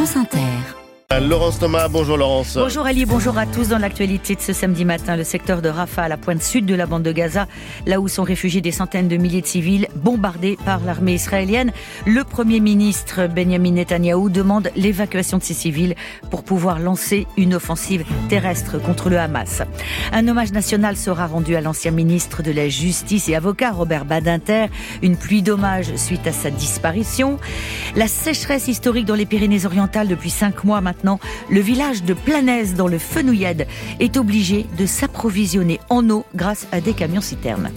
France Inter. Laurence Thomas, bonjour Laurence. Bonjour Ali, bonjour à tous. Dans l'actualité de ce samedi matin, le secteur de Rafah, à la pointe sud de la bande de Gaza, là où sont réfugiés des centaines de milliers de civils bombardés par l'armée israélienne, le Premier ministre Benjamin Netanyahou demande l'évacuation de ces civils pour pouvoir lancer une offensive terrestre contre le Hamas. Un hommage national sera rendu à l'ancien ministre de la Justice et avocat Robert Badinter, une pluie d'hommage suite à sa disparition. La sécheresse historique dans les Pyrénées-Orientales depuis cinq mois maintenant le village de Planèze dans le Fenouillade est obligé de s'approvisionner en eau grâce à des camions citernes.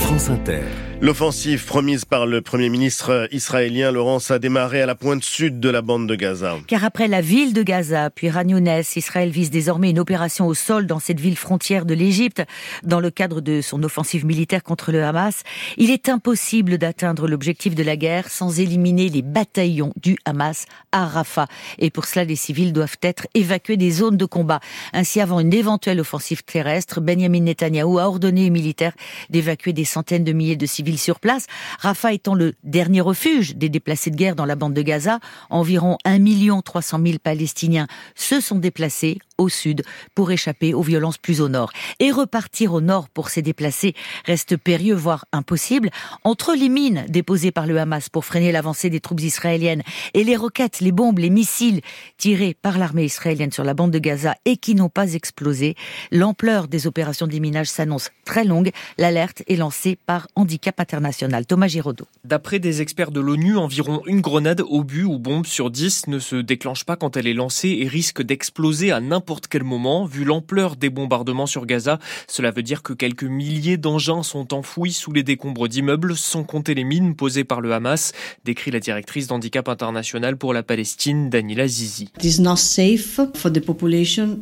France Inter. L'offensive promise par le Premier ministre israélien Laurence a démarré à la pointe sud de la bande de Gaza. Car après la ville de Gaza, puis Ragnounès, Israël vise désormais une opération au sol dans cette ville frontière de l'Égypte. Dans le cadre de son offensive militaire contre le Hamas, il est impossible d'atteindre l'objectif de la guerre sans éliminer les bataillons du Hamas à Rafah. Et pour cela, les civils doivent être évacués des zones de combat. Ainsi, avant une éventuelle offensive terrestre, Benjamin Netanyahou a ordonné aux militaires d'évacuer des centaines de milliers de civils sur place. Rafah étant le dernier refuge des déplacés de guerre dans la bande de Gaza, environ 1 300 000 Palestiniens se sont déplacés au sud pour échapper aux violences plus au nord. Et repartir au nord pour ces déplacés reste périlleux, voire impossible. Entre les mines déposées par le Hamas pour freiner l'avancée des troupes israéliennes et les roquettes, les bombes, les missiles tirés par l'armée israélienne sur la bande de Gaza et qui n'ont pas explosé, l'ampleur des opérations de minage s'annonce très longue. L'alerte est lancée par Handicap international. Thomas Giraudot. D'après des experts de l'ONU, environ une grenade, obus ou bombe sur 10 ne se déclenche pas quand elle est lancée et risque d'exploser à n'importe quel moment. Vu l'ampleur des bombardements sur Gaza, cela veut dire que quelques milliers d'engins sont enfouis sous les décombres d'immeubles, sans compter les mines posées par le Hamas, décrit la directrice d'Handicap International pour la Palestine, Danila Zizi.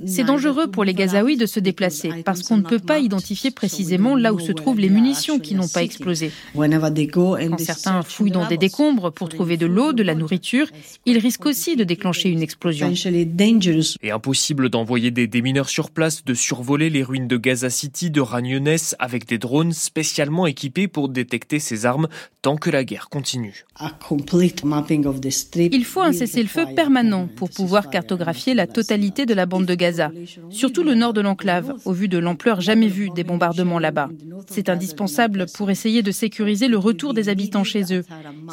C'est dangereux pour les Gazaouis de se déplacer parce qu'on ne peut pas identifier précisément là où se trouvent les munitions qui n'ont pas explosé. Quand certains fouillent dans des décombres pour trouver de l'eau, de la nourriture, ils risquent aussi de déclencher une explosion. Et impossible d'envoyer des démineurs sur place, de survoler les ruines de Gaza City, de Ragnones avec des drones spécialement équipés pour détecter ces armes tant que la guerre continue. Il faut un cessez-le-feu permanent pour pouvoir cartographier la totalité de la bande de Gaza, surtout le nord de l'enclave, au vu de l'ampleur jamais vue des bombardements là-bas. C'est indispensable pour essayer de sécuriser le retour des habitants chez eux,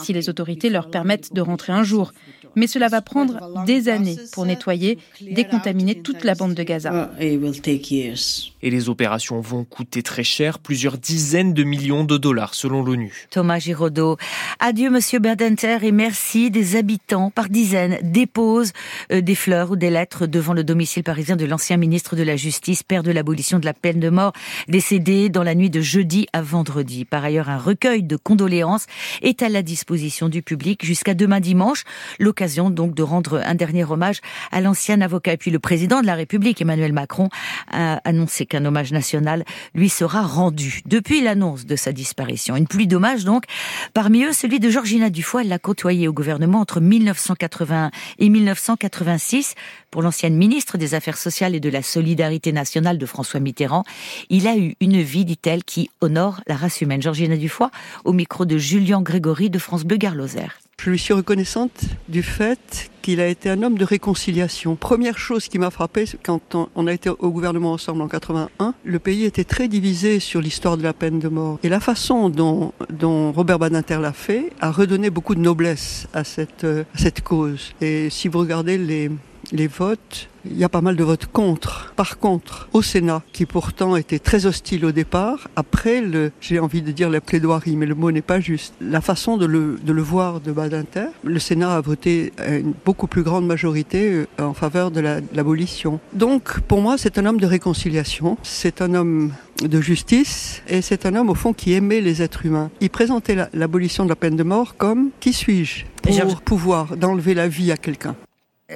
si les autorités leur permettent de rentrer un jour. Mais cela va prendre des années pour nettoyer, décontaminer toute la bande de Gaza. Et les opérations vont coûter très cher, plusieurs dizaines de millions de dollars selon l'ONU. Thomas Giraudot. Adieu Monsieur Berdenter et merci des habitants par dizaines déposent euh, des fleurs ou des lettres devant le domicile parisien de l'ancien ministre de la Justice, père de l'abolition de la peine de mort, décédé dans la nuit de jeudi à vendredi. Par ailleurs, un recueil de condoléances est à la disposition du public jusqu'à demain dimanche. L'occasion donc de rendre un dernier hommage à l'ancien avocat. Et puis le président de la République, Emmanuel Macron, a annoncé qu'un hommage national lui sera rendu depuis l'annonce de sa disparition. Une pluie d'hommages donc. Parmi eux, celui de Georgina Dufoy. Elle l'a côtoyé au gouvernement entre 1981 et 1986 pour l'ancienne ministre des Affaires sociales et de la solidarité nationale de François Mitterrand. Il a eu une vie, dit-elle, qui honore la race humaine. Georgina Dufoy, au micro de Julien Grégory de France Bleu Lozère. Je lui suis reconnaissante du fait qu'il a été un homme de réconciliation. Première chose qui m'a frappé quand on a été au gouvernement ensemble en 81, le pays était très divisé sur l'histoire de la peine de mort. Et la façon dont, Robert Badinter l'a fait a redonné beaucoup de noblesse à cette, cette cause. Et si vous regardez les votes, il y a pas mal de votes contre. Par contre, au Sénat, qui pourtant était très hostile au départ, après le, j'ai envie de dire la plaidoirie, mais le mot n'est pas juste, la façon de le, de le voir de Badinter, le Sénat a voté à une beaucoup plus grande majorité euh, en faveur de l'abolition. Donc, pour moi, c'est un homme de réconciliation, c'est un homme de justice et c'est un homme au fond qui aimait les êtres humains. Il présentait l'abolition de la peine de mort comme qui suis-je pour pouvoir d'enlever la vie à quelqu'un?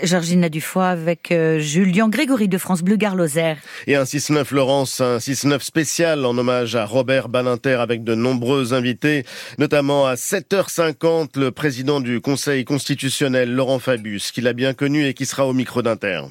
Georgina Dufoy avec euh, Julien Grégory de France Bleu Garloser. Et un 6-9 Laurence, un 6-9 spécial en hommage à Robert Balinter avec de nombreux invités, notamment à 7h50 le président du Conseil constitutionnel Laurent Fabius, qui l'a bien connu et qui sera au micro d'Inter.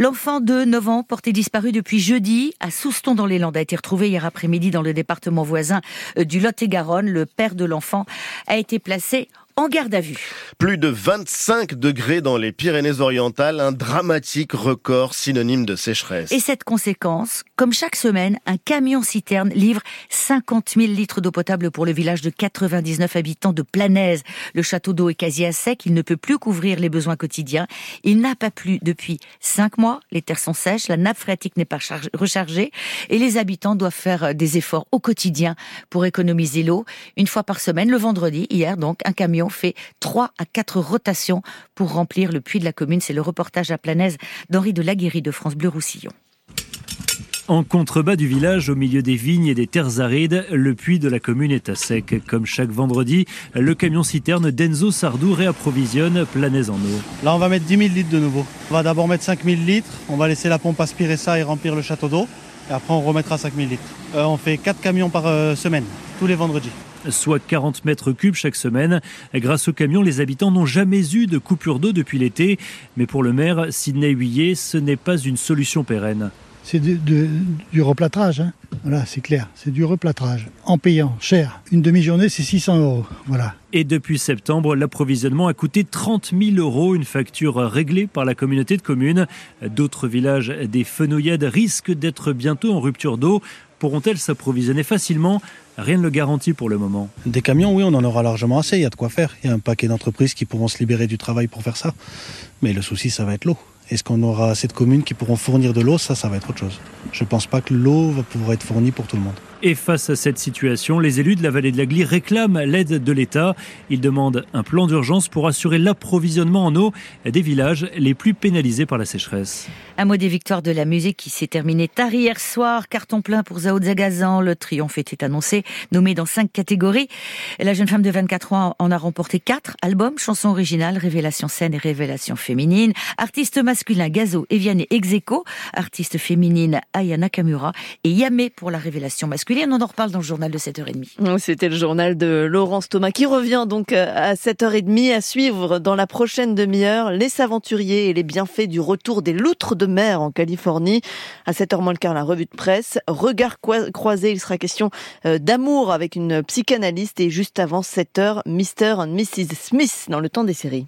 L'enfant de 9 ans, porté disparu depuis jeudi à Souston dans les Landes, a été retrouvé hier après-midi dans le département voisin euh, du Lot-et-Garonne. Le père de l'enfant a été placé en garde à vue. Plus de 25 degrés dans les Pyrénées-Orientales, un dramatique record synonyme de sécheresse. Et cette conséquence, comme chaque semaine, un camion-citerne livre 50 000 litres d'eau potable pour le village de 99 habitants de Planaise. Le château d'eau est quasi à sec, il ne peut plus couvrir les besoins quotidiens. Il n'a pas plu depuis 5 mois, les terres sont sèches, la nappe phréatique n'est pas rechargée et les habitants doivent faire des efforts au quotidien pour économiser l'eau. Une fois par semaine, le vendredi, hier donc, un camion fait 3 à 4 rotations pour remplir le puits de la commune. C'est le reportage à Planaise d'Henri de Laguéry de France Bleu Roussillon. En contrebas du village, au milieu des vignes et des terres arides, le puits de la commune est à sec. Comme chaque vendredi, le camion citerne d'Enzo Sardou réapprovisionne Planaise en eau. Là, on va mettre 10 000 litres de nouveau. On va d'abord mettre 5 000 litres, on va laisser la pompe aspirer ça et remplir le château d'eau. Et après, on remettra 5 000 litres. Euh, on fait 4 camions par euh, semaine, tous les vendredis soit 40 mètres cubes chaque semaine. Grâce au camion, les habitants n'ont jamais eu de coupure d'eau depuis l'été. Mais pour le maire, Sidney Huillet, ce n'est pas une solution pérenne. C'est du, replâtrage, hein. voilà, c'est clair, c'est du replâtrage. En payant cher, une demi-journée c'est 600 euros, voilà. Et depuis septembre, l'approvisionnement a coûté 30 000 euros, une facture réglée par la communauté de communes. D'autres villages des Fenouillades risquent d'être bientôt en rupture d'eau. Pourront-elles s'approvisionner facilement? Rien ne le garantit pour le moment. Des camions, oui, on en aura largement assez, il y a de quoi faire. Il y a un paquet d'entreprises qui pourront se libérer du travail pour faire ça. Mais le souci, ça va être l'eau. Est-ce qu'on aura assez de communes qui pourront fournir de l'eau? Ça, ça va être autre chose. Je ne pense pas que l'eau va pouvoir être fournie pour tout le monde. Et face à cette situation, les élus de la vallée de la Glie réclament l'aide de l'État. Ils demandent un plan d'urgence pour assurer l'approvisionnement en eau des villages les plus pénalisés par la sécheresse. Un mot des victoires de la musique qui s'est terminé tard hier soir. Carton plein pour Zao Zagazan. Le triomphe était annoncé, nommé dans cinq catégories. La jeune femme de 24 ans en a remporté quatre albums, chansons originales, révélation scène et révélation féminine. Artiste masculin, Gazo et Vianney Execo. Artiste féminine, Ayana Kamura. Et Yamé pour la révélation masculine on en reparle dans le journal de 7h30. C'était le journal de Laurence Thomas qui revient donc euh, à 7h30 à suivre dans la prochaine demi-heure les aventuriers et les bienfaits du retour des loutres de mer en Californie. À 7h moins le quart, la revue de presse. Regard croisé, il sera question euh, d'amour avec une psychanalyste et juste avant 7h, Mr. and Mrs. Smith dans le temps des séries.